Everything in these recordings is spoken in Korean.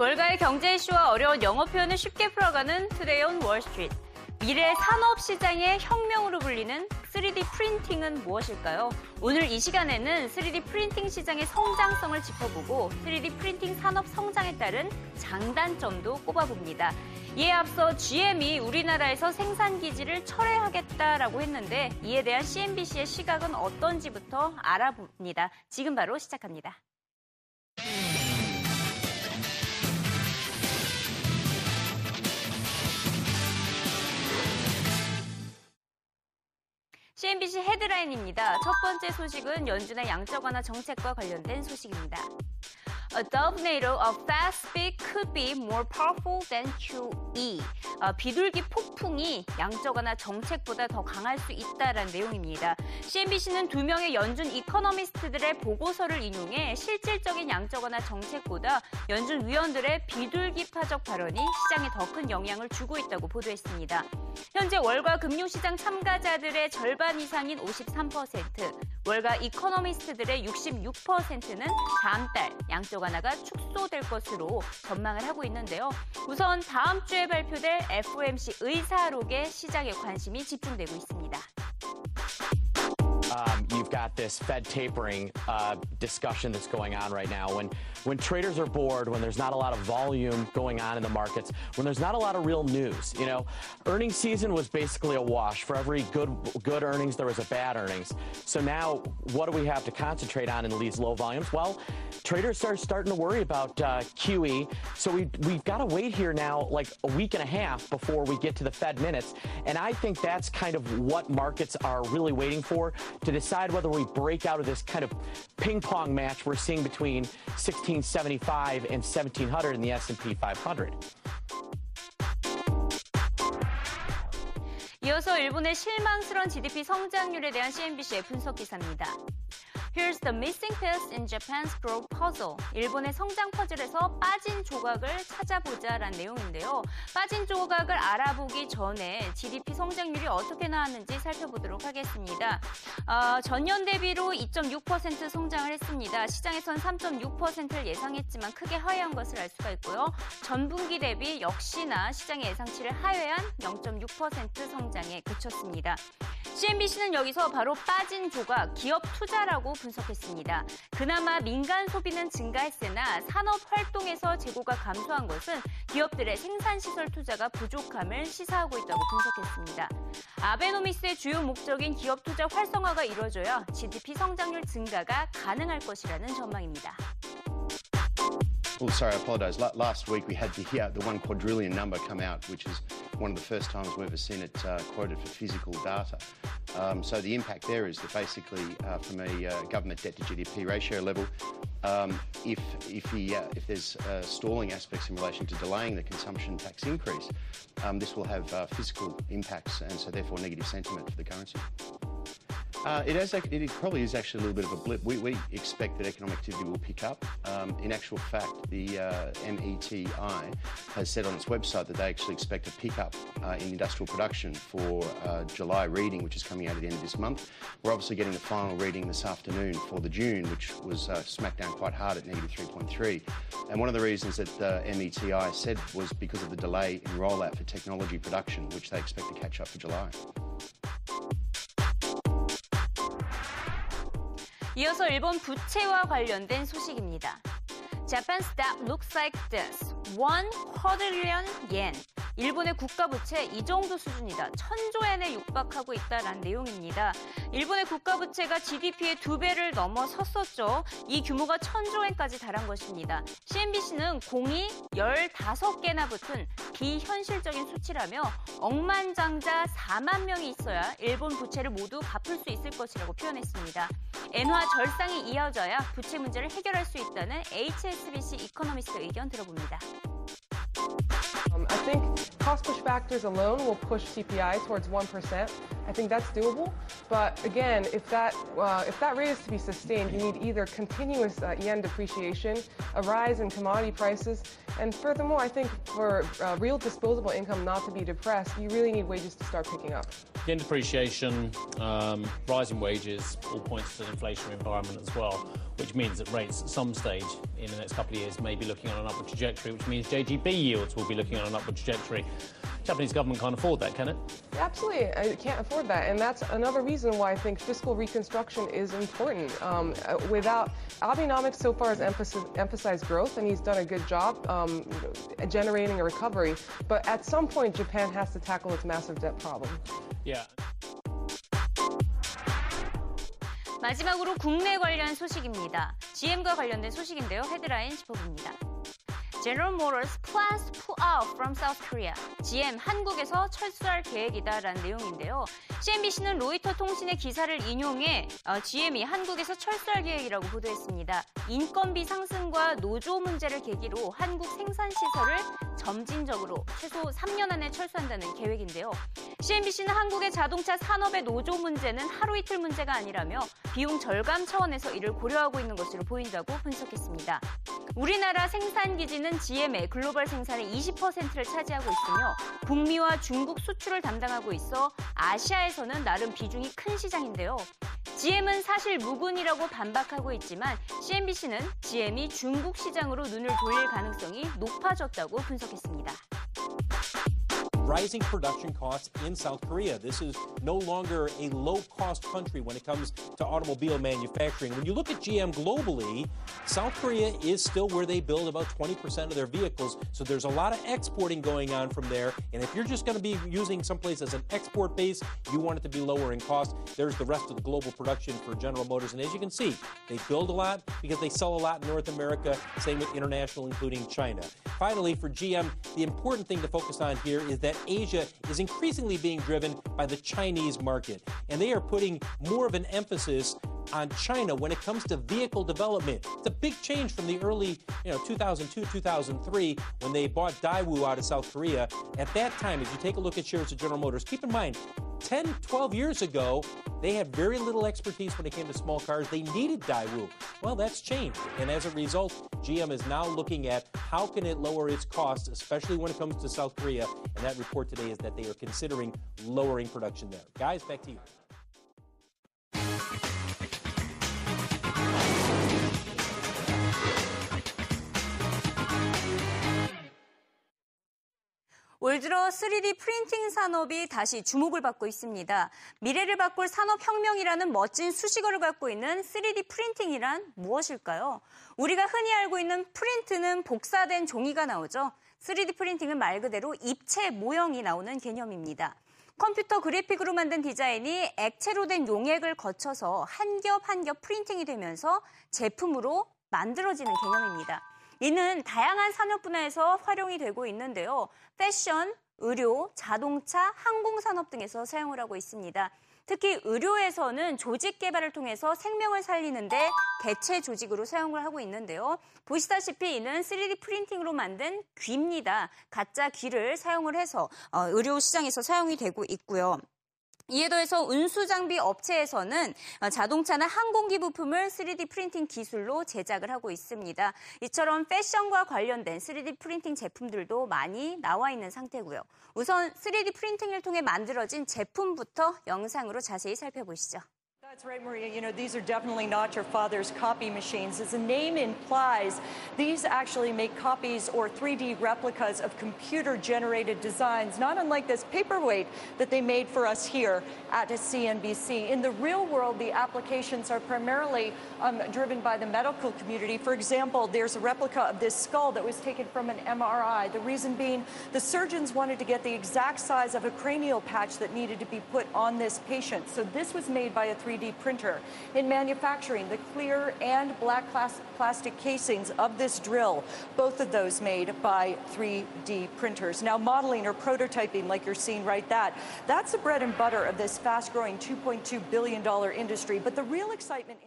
월가의 경제 이슈와 어려운 영어 표현을 쉽게 풀어가는 Today on Wall Street. 미래 산업 시장의 혁명으로 불리는 3D 프린팅은 무엇일까요? 오늘 이 시간에는 3D 프린팅 시장의 성장성을 짚어보고 3D 프린팅 산업 성장에 따른 장단점도 꼽아봅니다. 이에 앞서 GM이 우리나라에서 생산 기지를 철회하겠다라고 했는데 이에 대한 CNBC의 시각은 어떤지부터 알아봅니다. 지금 바로 시작합니다. CNBC 헤드라인입니다. 첫 번째 소식은 연준의 양적 완화 정책과 관련된 소식입니다. A tornado of fast speed could be more powerful than QE. 어, 비둘기 폭풍이 양적 완화 정책보다 더 강할 수 있다라는 내용입니다. CNBC는 두 명의 연준 이코노미스트들의 보고서를 인용해 실질적인 양적 완화 정책보다 연준 위원들의 비둘기 파적 발언이 시장에 더 큰 영향을 주고 있다고 보도했습니다. 현재 월가 금융시장 참가자들의 절반 이상인 53%, 월가 이코노미스트들의 66%는 다음 달 양적 완화가 축소될 것으로 전망을 하고 있는데요. 우선 다음 주에 발표될 FOMC 의사록에 시장의 관심이 집중되고 있습니다. um, you've got this Fed tapering uh, discussion that's going on right now. When when traders are bored, when there's not a lot of volume going on in the markets, when there's not a lot of real news, you know, earnings season was basically a wash. For every good good earnings, there was a bad earnings. So now, what do we have to concentrate on in these low volumes? Well, traders are starting to worry about uh, QE. So we we've got to wait here now, like a week and a half before we get to the Fed minutes. And I think that's kind of what markets are really waiting for to decide whether we break out of this kind of ping pong match we're seeing between 1675 and 1700 in the S&P 500. 이어서 일본의 실망스러운 GDP 성장률에 대한 CNBC의 분석 기사입니다. Here's the missing piece in Japan's growth puzzle. 일본의 성장 퍼즐에서 빠진 조각을 찾아보자라는 내용인데요. 빠진 조각을 알아보기 전에 GDP 성장률이 어떻게 나왔는지 살펴보도록 하겠습니다. 어, 전년 대비로 2.6% 성장을 했습니다. 시장에선 3.6%를 예상했지만 크게 하회한 것을 알 수가 있고요. 전분기 대비 역시나 시장의 예상치를 하회한 0.6% 성장에 그쳤습니다. CNBC는 여기서 바로 빠진 조각, 기업 투자라고 분석했습니다. 그나마 민간 소비는 증가했으나 산업 활동에서 재고가 감소한 것은 기업들의 생산시설 투자가 부족함을 시사하고 있다고 분석했습니다. 아베노미스의 주요 목적인 기업 투자 활성화가 이루어져야 GDP 성장률 증가가 가능할 것이라는 전망입니다. Well, sorry, I apologise. last week we had the, uh, the one quadrillion number come out, which is one of the first times we've ever seen it uh, quoted for physical data. Um, so the impact there is that basically, uh, from a uh, government debt to GDP ratio level, um, if if, he, uh, if there's uh, stalling aspects in relation to delaying the consumption tax increase, um, this will have physical impacts and so therefore negative sentiment for the currency. Uh, it, has, it probably is actually a little bit of a blip. We, we expect that economic activity will pick up. Um, in actual fact, the uh, METI has said on its website that they actually expect a pickup uh, in industrial production for uh, July reading, which is coming out at the end of this month. We're obviously getting the final reading this afternoon for the June, which was uh, smacked down quite hard at negative 3.3. And one of the reasons that the METI said was because of the delay in rollout for technology production, which they expect to catch up for July. 이어서 일본 부채와 관련된 소식입니다. Japan's debt looks like this. 1 quadrillion yen. 일본의 국가 부채 이 정도 수준이다. 천조 엔에 육박하고 있다라는 내용입니다. 일본의 국가 부채가 GDP의 두 배를 넘어섰었죠. 이 규모가 천조 엔까지 달한 것입니다. CNBC는 공이 15개나 붙은 비현실적인 수치라며 억만장자 4만 명이 있어야 일본 부채를 모두 갚을 수 있을 것이라고 표현했습니다. 엔화 절상이 이어져야 부채 문제를 해결할 수 있다는 HSBC 이코노미스트 의견 들어봅니다. Um, I think cost push factors alone will push CPI towards 1%. I think that's doable. But again, if that, uh, if that rate is to be sustained, you need either continuous uh, yen depreciation, a rise in commodity prices, and furthermore, I think for uh, real disposable income not to be depressed, you really need wages to start picking up. Yen depreciation, um, rising wages, all points to an inflationary environment as well. Which means that rates at some stage in the next couple of years may be looking on an upward trajectory, which means JGB yields will be looking on an upward trajectory. Japanese government can't afford that, can it? Absolutely, it can't afford that, and that's another reason why I think fiscal reconstruction is important. Um, uh, without Abenomics, so far has emphasized growth, and he's done a good job um, generating a recovery. But at some point, Japan has to tackle its massive debt problem. Yeah. 마지막으로 국내 관련 소식입니다. GM과 관련된 소식인데요. 헤드라인 짚어봅니다. General Motors plans to pull out from South Korea. GM 한국에서 철수할 계획이다라는 내용인데요. CNBC는 로이터 통신의 기사를 인용해 GM이 한국에서 철수할 계획이라고 보도했습니다. 인건비 상승과 노조 문제를 계기로 한국 생산 시설을 점진적으로 최소 3년 안에 철수한다는 계획인데요. CNBC는 한국의 자동차 산업의 노조 문제는 하루 이틀 문제가 아니라며 비용 절감 차원에서 이를 고려하고 있는 것으로 보인다고 분석했습니다. 우리나라 생산 기지는 GM의 글로벌 생산의 20%를 차지하고 있으며 북미와 중국 수출을 담당하고 있어 아시아에서는 나름 비중이 큰 시장인데요. GM은 사실 무근이라고 반박하고 있지만 CNBC는 GM이 중국 시장으로 눈을 돌릴 가능성이 높아졌다고 분석 했습니다. Rising production costs in South Korea. This is no longer a low cost country when it comes to automobile manufacturing. When you look at GM globally, South Korea is still where they build about 20% of their vehicles. So there's a lot of exporting going on from there. And if you're just going to be using someplace as an export base, you want it to be lower in cost. There's the rest of the global production for General Motors. And as you can see, they build a lot because they sell a lot in North America. Same with international, including China. Finally, for GM, the important thing to focus on here is that Asia is increasingly being driven by the Chinese market. And they are putting more of an emphasis on China when it comes to vehicle development. It's a big change from the early, you know, 2002, 2003 when they bought Daewoo out of South Korea. At that time, if you take a look at shares of General Motors, keep in mind, 10, 12 years ago, they had very little expertise when it came to small cars. They needed Daewoo. Well, that's changed. And as a result, GM is now looking at how can it lower its costs, especially when it comes to South Korea. And that report today is that they are considering lowering production there. Guys, back to you. 올 들어 3D 프린팅 산업이 다시 주목을 받고 있습니다. 미래를 바꿀 산업혁명이라는 멋진 수식어를 갖고 있는 3D 프린팅이란 무엇일까요? 우리가 흔히 알고 있는 프린트는 복사된 종이가 나오죠. 3D 프린팅은 말 그대로 입체 모형이 나오는 개념입니다. 컴퓨터 그래픽으로 만든 디자인이 액체로 된 용액을 거쳐서 한 겹 한 겹 프린팅이 되면서 제품으로 만들어지는 개념입니다. 이는 다양한 산업 분야에서 활용이 되고 있는데요. 패션, 의료, 자동차, 항공산업 등에서 사용을 하고 있습니다. 특히 의료에서는 조직 개발을 통해서 생명을 살리는데 대체 조직으로 사용을 하고 있는데요. 보시다시피 이는 3D 프린팅으로 만든 귀입니다. 가짜 귀를 사용을 해서 어, 의료 시장에서 사용이 되고 있고요. 이에 더해서 운수장비 업체에서는 자동차나 항공기 부품을 3D 프린팅 기술로 제작을 하고 있습니다. 이처럼 패션과 관련된 3D 프린팅 제품들도 많이 나와 있는 상태고요. 우선 3D 프린팅을 통해 만들어진 제품부터 영상으로 자세히 살펴보시죠. That's right, Maria. You know, these are definitely not your father's copy machines. As the name implies, these actually make copies or 3D replicas of computer generated designs, not unlike this paperweight that they made for us here at CNBC. In the real world, the applications are primarily um, driven by the medical community. For example, there's a replica of this skull that was taken from an MRI. The reason being, the surgeons wanted to get the exact size of a cranial patch that needed to be put on this patient. So this was made by a 3D 3D printer. In manufacturing, the clear and black plastic casings of this drill, both of those made by 3D printers. Now, modeling or prototyping, like you're seeing right that, that's the bread and butter of this fast-growing $2.2 billion industry. But the real excitement...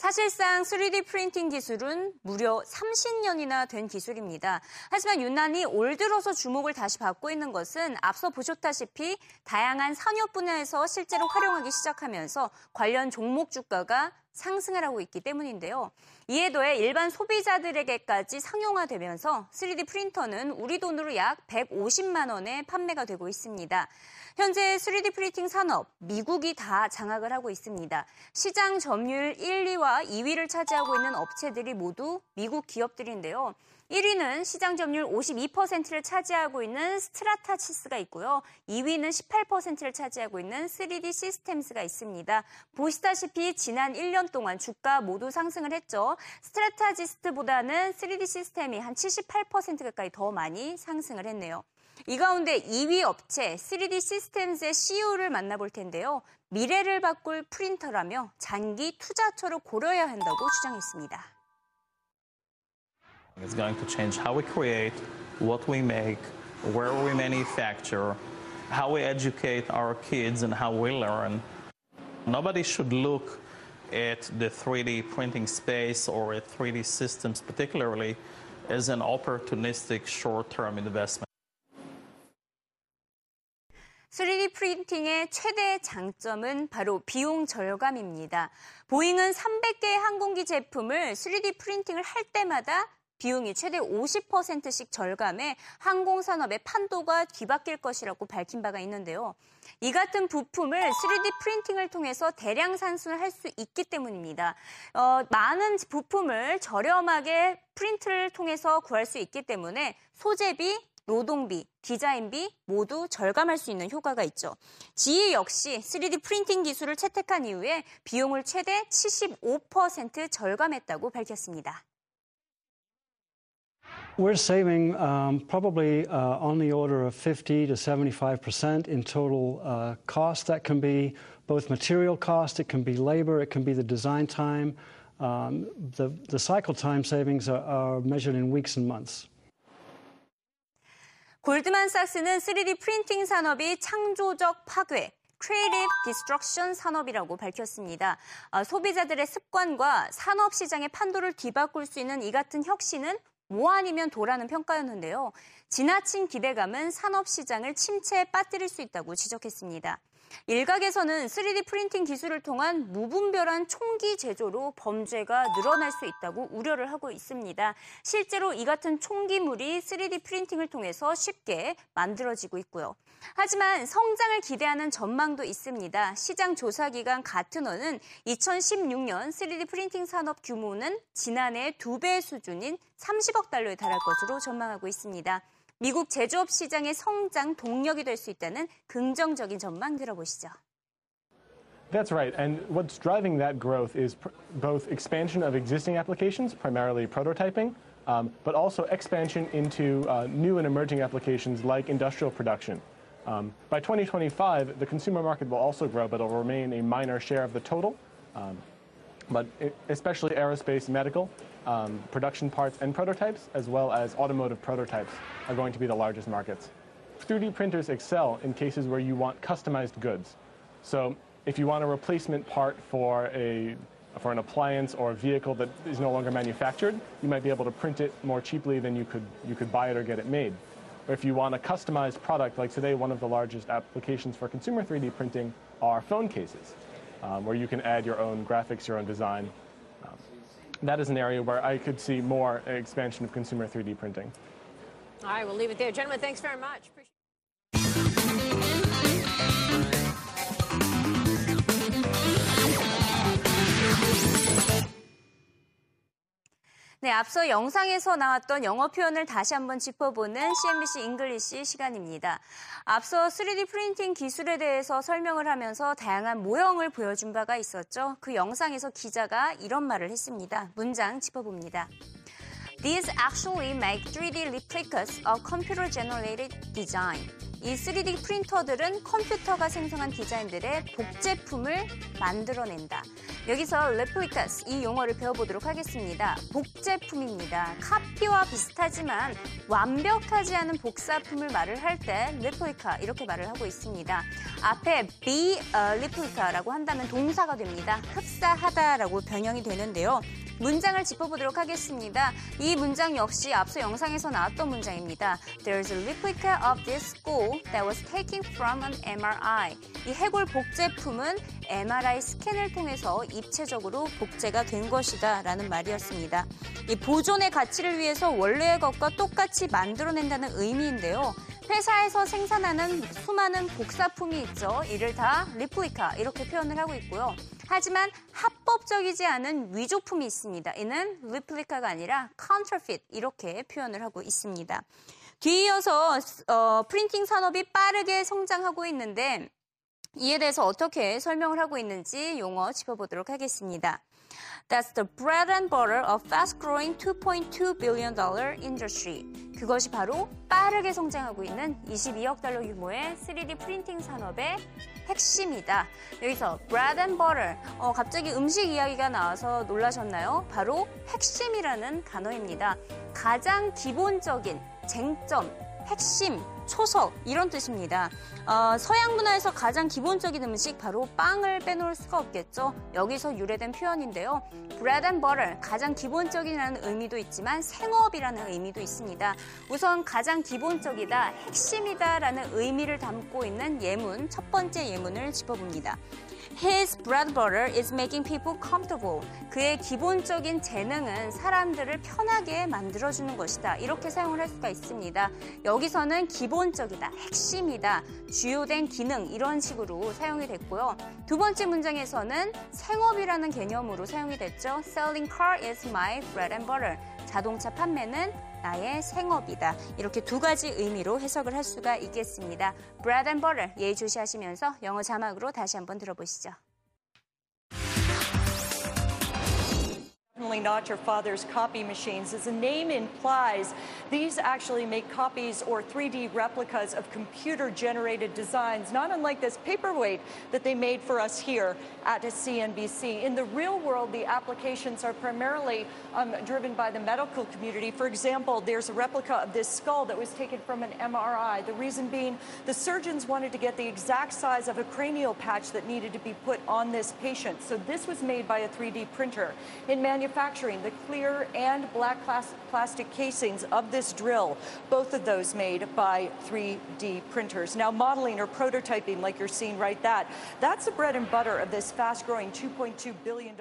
사실상 3D 프린팅 기술은 무려 30년이나 된 기술입니다. 하지만 유난히 올 들어서 주목을 다시 받고 있는 것은 앞서 보셨다시피 다양한 산업 분야에서 실제로 활용하기 시작하면서 관련 종목 주가가 상승을 하고 있기 때문인데요. 이에 더해 일반 소비자들에게까지 상용화되면서 3D 프린터는 우리 돈으로 약 150만 원에 판매가 되고 있습니다. 현재 3D 프린팅 산업, 미국이 다 장악을 하고 있습니다. 시장 점유율 1, 2와 2위를 차지하고 있는 업체들이 모두 미국 기업들인데요. 1위는 시장 점유율 52%를 차지하고 있는 스트라타시스가 있고요. 2위는 18%를 차지하고 있는 3D 시스템스가 있습니다. 보시다시피 지난 1년 동안 주가 모두 상승을 했죠. 스트라타시스보다는 3D 시스템이 한 78% 가까이 더 많이 상승을 했네요. 이 가운데 2위 업체 3D 시스템즈의 CEO를 만나볼 텐데요. 미래를 바꿀 프린터라며 장기 투자처로 고려해야 한다고 주장했습니다. It's going to change how we create, what we make, where we manufacture, how we educate our kids, and how we learn. Nobody should look at the 3D printing space or at 3D systems, particularly, as an opportunistic short term investment. 3D 프린팅의 최대 장점은 바로 비용 절감입니다. 보잉은 300개의 항공기 제품을 3D 프린팅을 할 때마다 비용이 최대 50%씩 절감해 항공산업의 판도가 뒤바뀔 것이라고 밝힌 바가 있는데요. 이 같은 부품을 3D 프린팅을 통해서 대량 산수를 할 수 있기 때문입니다. 어, 많은 부품을 저렴하게 프린트를 통해서 구할 수 있기 때문에 소재비, 노동비, 디자인비 모두 절감할 수 있는 효과가 있죠. GE 역시 3D 프린팅 기술을 채택한 이후에 비용을 최대 75% 절감했다고 밝혔습니다. We're saving um, probably uh, on the order of 50 to 75% in total uh, cost. That can be both material cost, it can be labor, it can be the design time. Um, the, the cycle time savings are, are measured in weeks and months. 골드만삭스는 3D 프린팅 산업이 창조적 파괴, Creative Destruction 산업이라고 밝혔습니다. 아, 소비자들의 습관과 산업 시장의 판도를 뒤바꿀 수 있는 이 같은 혁신은 뭐 아니면 도라는 평가였는데요. 지나친 기대감은 산업 시장을 침체에 빠뜨릴 수 있다고 지적했습니다. 일각에서는 3D 프린팅 기술을 통한 무분별한 총기 제조로 범죄가 늘어날 수 있다고 우려를 하고 있습니다. 실제로 이 같은 총기물이 3D 프린팅을 통해서 쉽게 만들어지고 있고요. 하지만 성장을 기대하는 전망도 있습니다. 시장 조사기관 가트너는 2016년 3D 프린팅 산업 규모는 지난해 두배 수준인 30억 달러에 달할 것으로 전망하고 있습니다. 미국 제조업 시장의 성장 동력이 될 수 있다는 긍정적인 전망 들어보시죠. That's right. And what's driving that growth is pr- both expansion of existing applications, primarily prototyping, um, but also expansion into uh, new and emerging applications like industrial production. Um, by 2025, the consumer market will also grow, but it'll remain a minor share of the total. Um, but it, especially aerospace, medical, um, production parts and prototypes, as well as automotive prototypes, are going to be the largest markets. 3D printers excel in cases where you want customized goods. So if you want a replacement part for a for an appliance or a vehicle that is no longer manufactured, you might be able to print it more cheaply than you could you could buy it or get it made. Or if you want a customized product, like today, one of the largest applications for consumer 3D printing are phone cases, um, where you can add your own graphics, your own design. Um, that is an area where I could see more expansion of consumer 3D printing. All right, we'll leave it there. Gentlemen, thanks very much. 네, 앞서 영상에서 나왔던 영어 표현을 다시 한번 짚어보는 CNBC 잉글리시 시간입니다. 앞서 3D 프린팅 기술에 대해서 설명을 하면서 다양한 모형을 보여준 바가 있었죠. 그 영상에서 기자가 이런 말을 했습니다. 문장 짚어봅니다. These actually make 3D replicas of computer-generated design. 이 3D 프린터들은 컴퓨터가 생성한 디자인들의 복제품을 만들어낸다. 여기서 replicas 이 용어를 배워보도록 하겠습니다. 복제품입니다. 카피와 비슷하지만 완벽하지 않은 복사품을 말을 할때 replica 이렇게 말을 하고 있습니다. 앞에 be a replica라고 한다면 동사가 됩니다. 흡사하다라고 변형이 되는데요. 문장을 짚어보도록 하겠습니다. 이 문장 역시 앞서 영상에서 나왔던 문장입니다. There's a replica of this school that was taken from an MRI. 이 해골 복제품은 MRI 스캔을 통해서 입체적으로 복제가 된 것이다 라는 말이었습니다. 이 보존의 가치를 위해서 원래의 것과 똑같이 만들어낸다는 의미인데요. 회사에서 생산하는 수많은 복사품이 있죠. 이를 다 리플리카 이렇게 표현을 하고 있고요. 하지만 합법적이지 않은 위조품이 있습니다. 이는 replica가 아니라 counterfeit 이렇게 표현을 하고 있습니다. 뒤이어서 어, 프린팅 산업이 빠르게 성장하고 있는데 이에 대해서 어떻게 설명을 하고 있는지 용어 짚어보도록 하겠습니다. That's the bread and butter of fast-growing 2.2 billion dollar industry. 그것이 바로 빠르게 성장하고 있는 22억 달러 규모의 3D 프린팅 산업의 핵심이다. 여기서 bread and butter. 어, 갑자기 음식 이야기가 나와서 놀라셨나요? 바로 핵심이라는 단어입니다. 가장 기본적인 쟁점, 핵심, 초석 이런 뜻입니다. 어, 서양 문화에서 가장 기본적인 음식 바로 빵을 빼놓을 수가 없겠죠. 여기서 유래된 표현인데요. bread and butter 가장 기본적이라는 의미도 있지만 생업이라는 의미도 있습니다. 우선 가장 기본적이다, 핵심이다라는 의미를 담고 있는 예문 첫 번째 예문을 짚어봅니다. His bread butter is making people comfortable. 그의 기본적인 재능은 사람들을 편하게 만들어주는 것이다. 이렇게 사용을 할 수가 있습니다. 여기서는 기본적이다, 핵심이다, 주요된 기능 이런 식으로 사용이 됐고요. 두 번째 문장에서는 생업이라는 개념으로 사용이 됐죠. Selling car is my bread and butter. 자동차 판매는 나의 생업이다. 이렇게 두 가지 의미로 해석을 할 수가 있겠습니다. bread and butter 예의주시하시면서 영어 자막으로 다시 한번 들어보시죠. Definitely not your father's copy machines. As the name implies, these actually make copies or 3D replicas of computer generated designs, not unlike this paperweight that they made for us here at CNBC. In the real world, the applications are primarily um, driven by the medical community. For example, there's a replica of this skull that was taken from an MRI. The reason being, the surgeons wanted to get the exact size of a cranial patch that needed to be put on this patient. So this was made by a 3D printer. In manufacturing, the clear and black plastic casings of this drill, both of those made by 3D printers. Now, modeling or prototyping, like you're seeing right that, that's the bread and butter of this fast-growing $2.2 billion.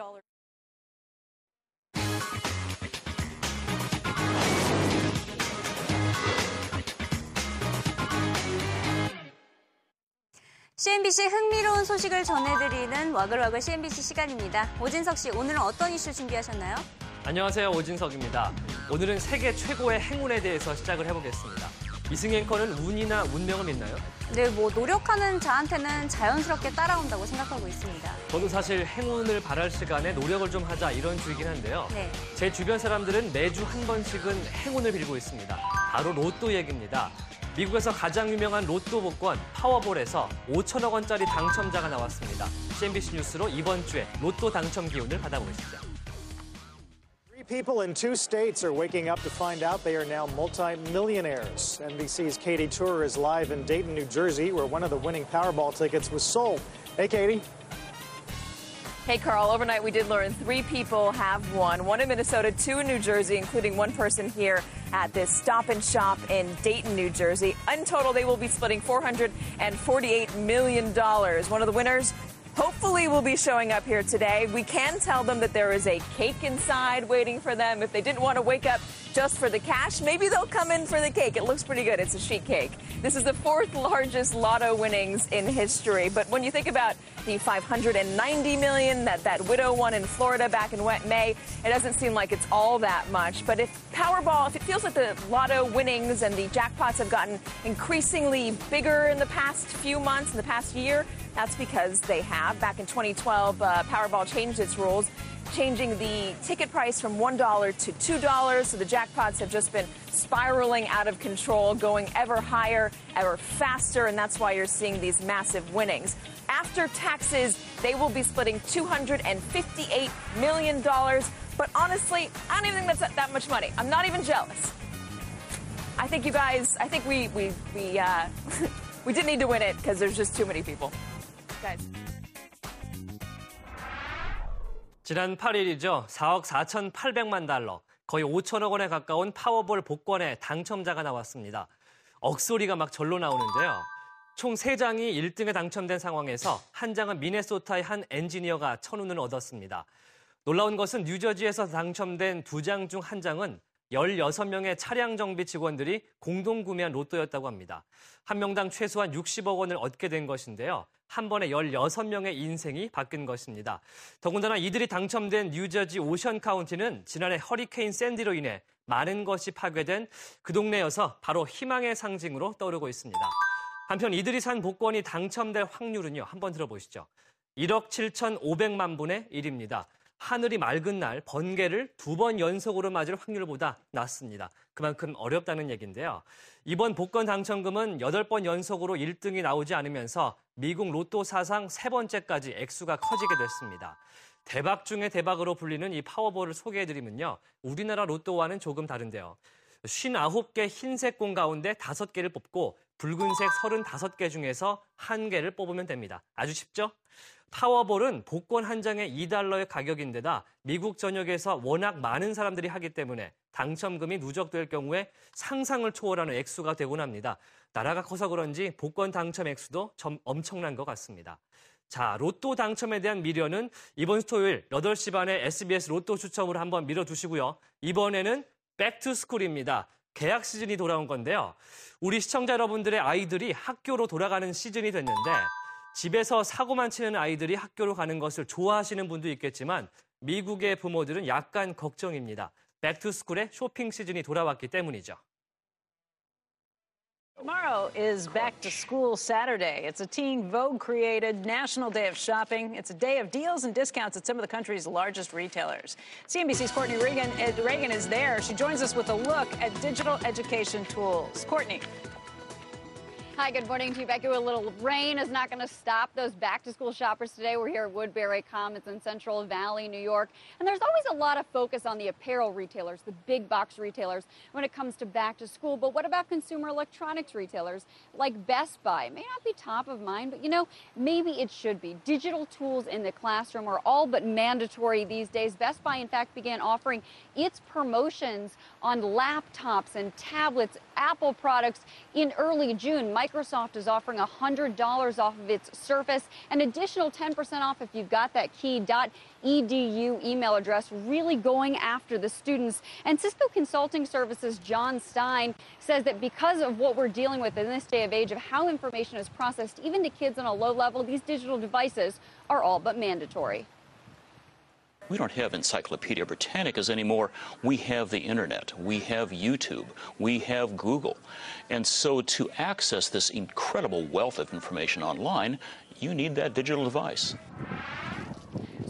CNBC 흥미로운 소식을 전해드리는 와글와글 CNBC 시간입니다. 오진석 씨, 오늘은 어떤 이슈 준비하셨나요? 안녕하세요. 오진석입니다. 오늘은 세계 최고의 행운에 대해서 시작을 해보겠습니다. 이승 앵커는 운이나 운명은 있나요? 네, 뭐 노력하는 자한테는 자연스럽게 따라온다고 생각하고 있습니다. 저도 사실 행운을 바랄 시간에 노력을 좀 하자 이런 주의긴 한데요. 네. 제 주변 사람들은 매주 한 번씩은 행운을 빌고 있습니다. 바로 로또 얘기입니다. 미국에서 가장 유명한 로또 복권 파워볼에서 5천억 원짜리 당첨자가 나왔습니다. CNBC 뉴스로 이번 주에 로또 당첨 기운을 받아보시죠. People in two states are waking up to find out they are now multimillionaires. NBC's Katie Tour is live in Dayton, New Jersey, where one of the winning Powerball tickets was sold. Hey, Katie. Hey, Carl. Overnight, we did learn three people have won one in Minnesota, two in New Jersey, including one person here at this stop and shop in Dayton, New Jersey. In total, they will be splitting $448 million. One of the winners hopefully will be showing up here today. We can tell them that there is a cake inside waiting for them. If they didn't want to wake up just for the cash, maybe they'll come in for the cake. It looks pretty good. It's a sheet cake. This is the fourth largest lotto winnings in history. But when you think about the 590 million that that widow won in Florida back in wet May, it doesn't seem like it's all that much. But if Powerball, if it feels like the lotto winnings and the jackpots have gotten increasingly bigger in the past few months, in the past year, that's because they have. Back in 2012, uh, Powerball changed its rules, changing the ticket price from $1 to $2. So the jackpots have just been spiraling out of control, going ever higher, ever faster, and that's why you're seeing these massive winnings. After taxes, they will be splitting $258 million. But honestly, I don't even think that's that, much money. I'm not even jealous. I think you guys, I think we, we, we, uh, we didn't need to win it because there's just too many people. Guys. 지난 8일이죠. 4억 4,800만 달러, 거의 5천억 원에 가까운 파워볼 복권의 당첨자가 나왔습니다. 억소리가 막 절로 나오는데요. 총 3장이 1등에 당첨된 상황에서 한 장은 미네소타의 한 엔지니어가 천운을 얻었습니다. 놀라운 것은 뉴저지에서 당첨된 두 장 중 한 장은 16명의 차량 정비 직원들이 공동 구매한 로또였다고 합니다. 한 명당 최소한 60억 원을 얻게 된 것인데요. 한 번에 16명의 인생이 바뀐 것입니다. 더군다나 이들이 당첨된 뉴저지 오션 카운티는 지난해 허리케인 샌디로 인해 많은 것이 파괴된 그 동네여서 바로 희망의 상징으로 떠오르고 있습니다. 한편 이들이 산 복권이 당첨될 확률은요. 한번 들어보시죠. 1억 7,500만 분의 1입니다. 하늘이 맑은 날 번개를 두 번 연속으로 맞을 확률보다 낮습니다. 그만큼 어렵다는 얘기인데요. 이번 복권 당첨금은 8번 연속으로 1등이 나오지 않으면서 미국 로또 사상 세 번째까지 액수가 커지게 됐습니다. 대박 중의 대박으로 불리는 이 파워볼을 소개해드리면요. 우리나라 로또와는 조금 다른데요. 59개 흰색 공 가운데 5개를 뽑고 붉은색 35개 중에서 한 개를 뽑으면 됩니다. 아주 쉽죠? 파워볼은 복권 한 장에 2달러의 가격인데다 미국 전역에서 워낙 많은 사람들이 하기 때문에 당첨금이 누적될 경우에 상상을 초월하는 액수가 되곤 합니다. 나라가 커서 그런지 복권 당첨 액수도 좀 엄청난 것 같습니다. 자, 로또 당첨에 대한 미련은 이번 토요일 8시 반에 SBS 로또 추첨으로 한번 밀어두시고요. 이번에는 백투스쿨입니다. 개학 시즌이 돌아온 건데요. 우리 시청자 여러분들의 아이들이 학교로 돌아가는 시즌이 됐는데 집에서 사고만 치는 아이들이 학교로 가는 것을 좋아하시는 분도 있겠지만 미국의 부모들은 약간 걱정입니다. 백투스쿨의 쇼핑 시즌이 돌아왔기 때문이죠. Tomorrow is Back to School Saturday. It's a Teen Vogue created national day of shopping. It's a day of deals and discounts at some of the country's largest retailers. CNBC's Courtney Reagan, Reagan is there. She joins us with a look at digital education tools. Courtney. Hi, good morning to you, Becky. A little rain is not going to stop those back to school shoppers today. We're here at Woodbury Commons in Central Valley, New York. And there's always a lot of focus on the apparel retailers, the big box retailers, when it comes to back to school. But what about consumer electronics retailers like Best Buy? It may not be top of mind, but you know, maybe it should be. Digital tools in the classroom are all but mandatory these days. Best Buy, in fact, began offering its promotions on laptops and tablets, Apple products in early June. Microsoft is offering $100 off of its Surface, an additional 10% off if you've got that key.edu email address, really going after the students. And Cisco Consulting Services' John Stein says that because of what we're dealing with in this day of age of how information is processed, even to kids on a low level, these digital devices are all but mandatory. We don't have Encyclopedia Britannicas anymore. We have the internet. We have YouTube. We have Google. And so to access this incredible wealth of information online, you need that digital device.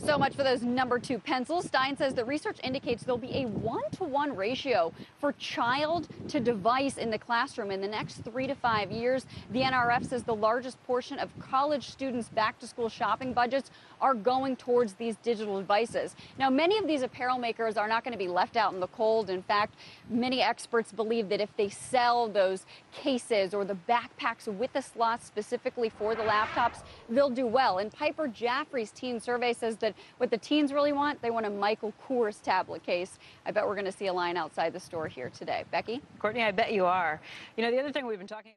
So much for those number two pencils. Stein says the research indicates there'll be a one to one ratio for child to device in the classroom in the next three to five years. The NRF says the largest portion of college students' back to school shopping budgets are going towards these digital devices. Now, many of these apparel makers are not going to be left out in the cold. In fact, many experts believe that if they sell those cases or the backpacks with the slots specifically for the laptops, they'll do well. And Piper Jaffrey's teen survey says that what the teens really want, they want a Michael Kors tablet case. I bet we're going to see a line outside the store here today. Becky? Courtney, I bet you are. You know, the other thing we've been talking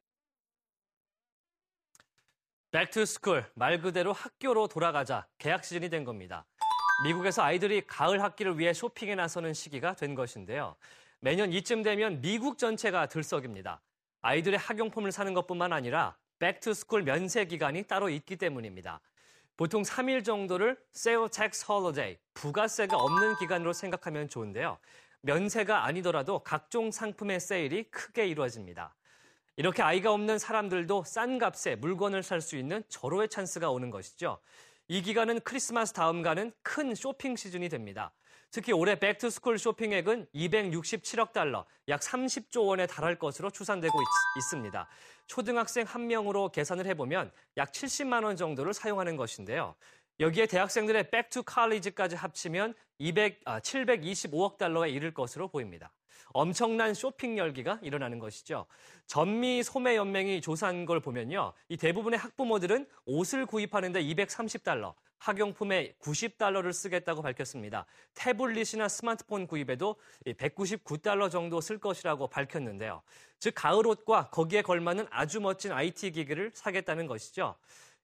back to school 말 그대로 학교로 돌아가자 개학 시즌이 된 겁니다. 미국에서 아이들이 가을 학기를 위해 쇼핑에 나서는 시기가 된 것인데요. 매년 이쯤 되면 미국 전체가 들썩입니다. 아이들의 학용품을 사는 것뿐만 아니라 back to school 면세 기간이 따로 있기 때문입니다. 보통 3일 정도를 sales tax holiday, 부가세가 없는 기간으로 생각하면 좋은데요. 면세가 아니더라도 각종 상품의 세일이 크게 이루어집니다. 이렇게 아이가 없는 사람들도 싼 값에 물건을 살 수 있는 절호의 찬스가 오는 것이죠. 이 기간은 크리스마스 다음가는 큰 쇼핑 시즌이 됩니다. 특히 올해 back to school 쇼핑액은 267억 달러, 약 30조 원에 달할 것으로 추산되고 있, 습니다 초등학생 한 명으로 계산을 해보면 약 70만 원 정도를 사용하는 것인데요. 여기에 대학생들의 백투 칼리지까지 합치면 200, 아, 725억 달러에 이를 것으로 보입니다. 엄청난 쇼핑 열기가 일어나는 것이죠. 전미 소매 연맹이 조사한 걸 보면요. 이 대부분의 학부모들은 옷을 구입하는데 230달러, 학용품에 90달러를 쓰겠다고 밝혔습니다. 태블릿이나 스마트폰 구입에도 199달러 정도 쓸 것이라고 밝혔는데요. 즉 가을 옷과 거기에 걸맞는 아주 멋진 IT 기기를 사겠다는 것이죠.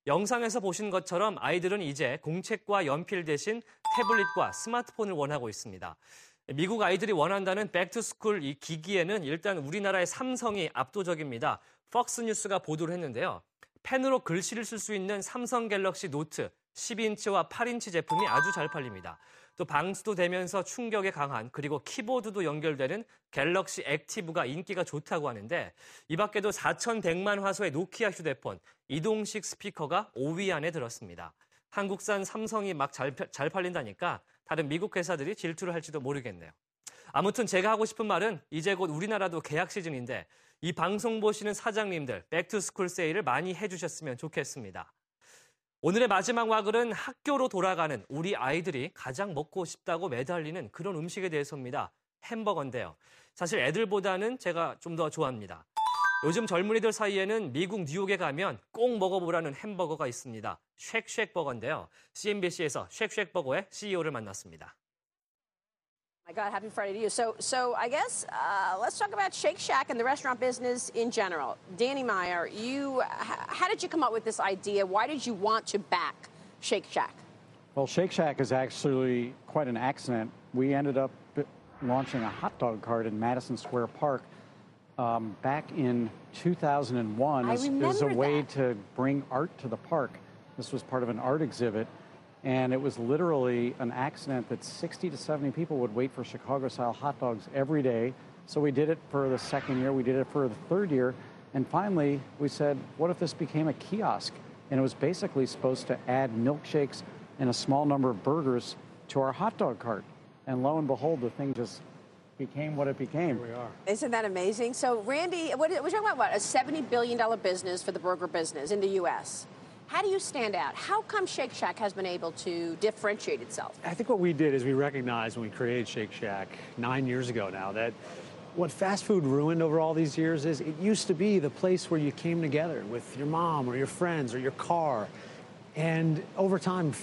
영상에서 보신 것처럼 아이들은 이제 공책과 연필 대신 태블릿과 스마트폰을 원하고 있습니다. 미국 아이들이 원한다는 back to school 이 기기에는 일단 우리나라의 삼성이 압도적입니다. 폭스뉴스가 보도를 했는데요. 펜으로 글씨를 쓸 수 있는 삼성 갤럭시 노트 10인치와 8인치 제품이 아주 잘 팔립니다. 또 방수도 되면서 충격에 강한 그리고 키보드도 연결되는 갤럭시 액티브가 인기가 좋다고 하는데 이 밖에도 4,100만 화소의 노키아 휴대폰, 이동식 스피커가 5위 안에 들었습니다. 한국산 삼성이 막 잘 잘 팔린다니까 다른 미국 회사들이 질투를 할지도 모르겠네요. 아무튼 제가 하고 싶은 말은 이제 곧 우리나라도 개학 시즌인데 이 방송 보시는 사장님들 back to school 세일을 많이 해주셨으면 좋겠습니다. 오늘의 마지막 와글은 학교로 돌아가는 우리 아이들이 가장 먹고 싶다고 매달리는 그런 음식에 대해서입니다. 햄버거인데요. 사실 애들보다는 제가 좀 더 좋아합니다. 요즘 젊은이들 사이에는 미국 뉴욕에 가면 꼭 먹어보라는 햄버거가 있습니다. 쉑쉑버거인데요. CNBC에서 쉑쉑버거의 CEO를 만났습니다. My God, happy Friday to you. So, so I guess uh, let's talk about Shake Shack and the restaurant business in general. Danny Meyer, you, how did you come up with this idea? Why did you want to back Shake Shack? Well, Shake Shack is actually quite an accident. We ended up launching a hot dog cart in Madison Square Park um, back in 2001 as, as a way that. to bring art to the park. This was part of an art exhibit. And it was literally an accident that 60 to 70 people would wait for Chicago style hot dogs every day. So we did it for the second year, we did it for the third year. And finally, we said, what if this became a kiosk? And it was basically supposed to add milkshakes and a small number of burgers to our hot dog cart. And lo and behold, the thing just became what it became. Here we are. Isn't that amazing? So, Randy, what, we're talking about what? A $70 billion business for the burger business in the U.S. How do you stand out? How come Shake Shack has been able to differentiate itself? I think what we did is we recognized when we created Shake Shack nine years ago now that what fast food ruined over all these years is it used to be the place where you came together with your mom or your friends or your car. And over time,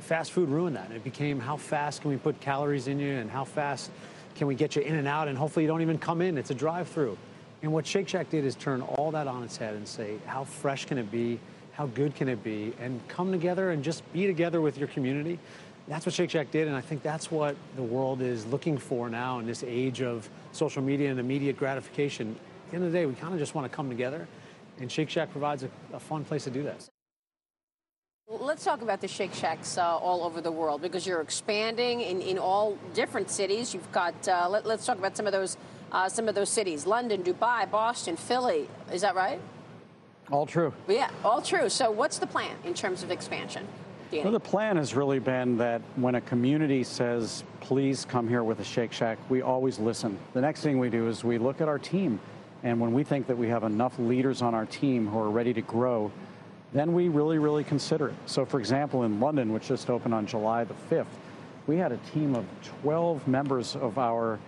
fast food ruined that. It became how fast can we put calories in you and how fast can we get you in and out and hopefully you don't even come in. It's a drive through. And what Shake Shack did is turn all that on its head and say, how fresh can it be? How good can it be, and come together and just be together with your community. That's what Shake Shack did, and I think that's what the world is looking for now in this age of social media and immediate gratification. At the end of the day, we kind of just want to come together, and Shake Shack provides a, a fun place to do that. Let's talk about the Shake Shacks uh, all over the world because you're expanding in, in all different cities. You've got, uh, let, us talk about some of those uh, some of those cities: London, Dubai, Boston, Philly. Is that right? All true. Yeah, all true. So, what's the plan in terms of expansion? Danny? Well, the plan has really been that when a community says, please come here with a Shake Shack, we always listen. The next thing we do is we look at our team. And when we think that we have enough leaders on our team who are ready to grow, then we really, really consider it. So, for example, in London, which just opened on July the 5th, we had a team of 12 members of our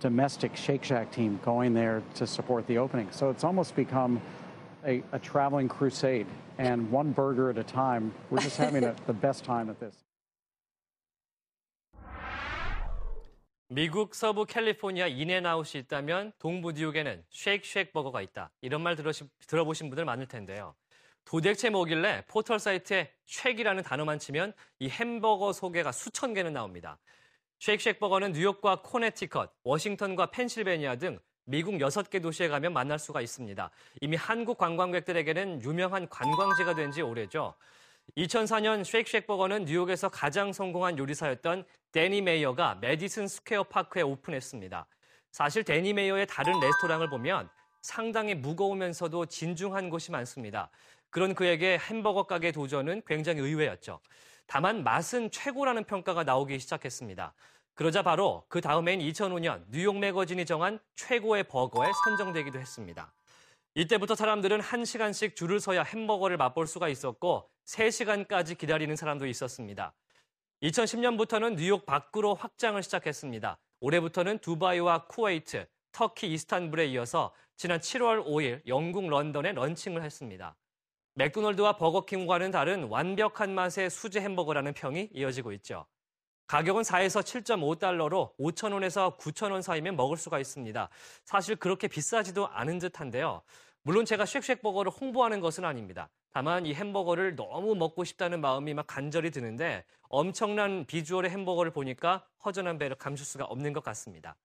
domestic Shake Shack team going there to support the opening. So it's almost become a, a traveling crusade, and one burger at a time. We're just having a, the best time at this. 미국 서부 캘리포니아 인앤아웃이 있다면 동부 뉴욕에는 쉑쉑 버거가 있다. 이런 말 들으시, 들어보신 분들 많을 텐데요. 도대체 뭐길래 포털 사이트에 쉑이라는 단어만 치면 이 햄버거 소개가 수천 개는 나옵니다. 쉑쉑 버거는 뉴욕과 코네티컷, 워싱턴과 펜실베니아 등 미국 6개 도시에 가면 만날 수가 있습니다. 이미 한국 관광객들에게는 유명한 관광지가 된 지 오래죠. 2004년 쉑쉑버거는 뉴욕에서 가장 성공한 요리사였던 데니 메이어가 메디슨 스퀘어 파크에 오픈했습니다. 사실 데니 메이어의 다른 레스토랑을 보면 상당히 무거우면서도 진중한 곳이 많습니다. 그런 그에게 햄버거 가게 도전은 굉장히 의외였죠. 다만 맛은 최고라는 평가가 나오기 시작했습니다. 그러자 바로 그 다음해인 2005년 뉴욕 매거진이 정한 최고의 버거에 선정되기도 했습니다. 이때부터 사람들은 1시간씩 줄을 서야 햄버거를 맛볼 수가 있었고 3시간까지 기다리는 사람도 있었습니다. 2010년부터는 뉴욕 밖으로 확장을 시작했습니다. 올해부터는 두바이와 쿠웨이트, 터키 이스탄불에 이어서 지난 7월 5일 영국 런던에 런칭을 했습니다. 맥도널드와 버거킹과는 다른 완벽한 맛의 수제 햄버거라는 평이 이어지고 있죠. 가격은 4에서 7.5달러로 5,000원에서 9,000원 사이면 먹을 수가 있습니다. 사실 그렇게 비싸지도 않은 듯한데요. 물론 제가 쉑쉑 버거를 홍보하는 것은 아닙니다. 다만 이 햄버거를 너무 먹고 싶다는 마음이 막 간절히 드는데 엄청난 비주얼의 햄버거를 보니까 허전한 배를 감출 수가 없는 것 같습니다.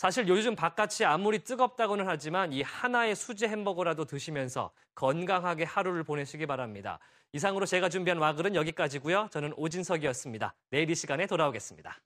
사실 요즘 바깥이 아무리 뜨겁다고는 하지만 이 하나의 수제 햄버거라도 드시면서 건강하게 하루를 보내시기 바랍니다. 이상으로 제가 준비한 와글은 여기까지고요. 저는 오진석이었습니다. 내일 이 시간에 돌아오겠습니다.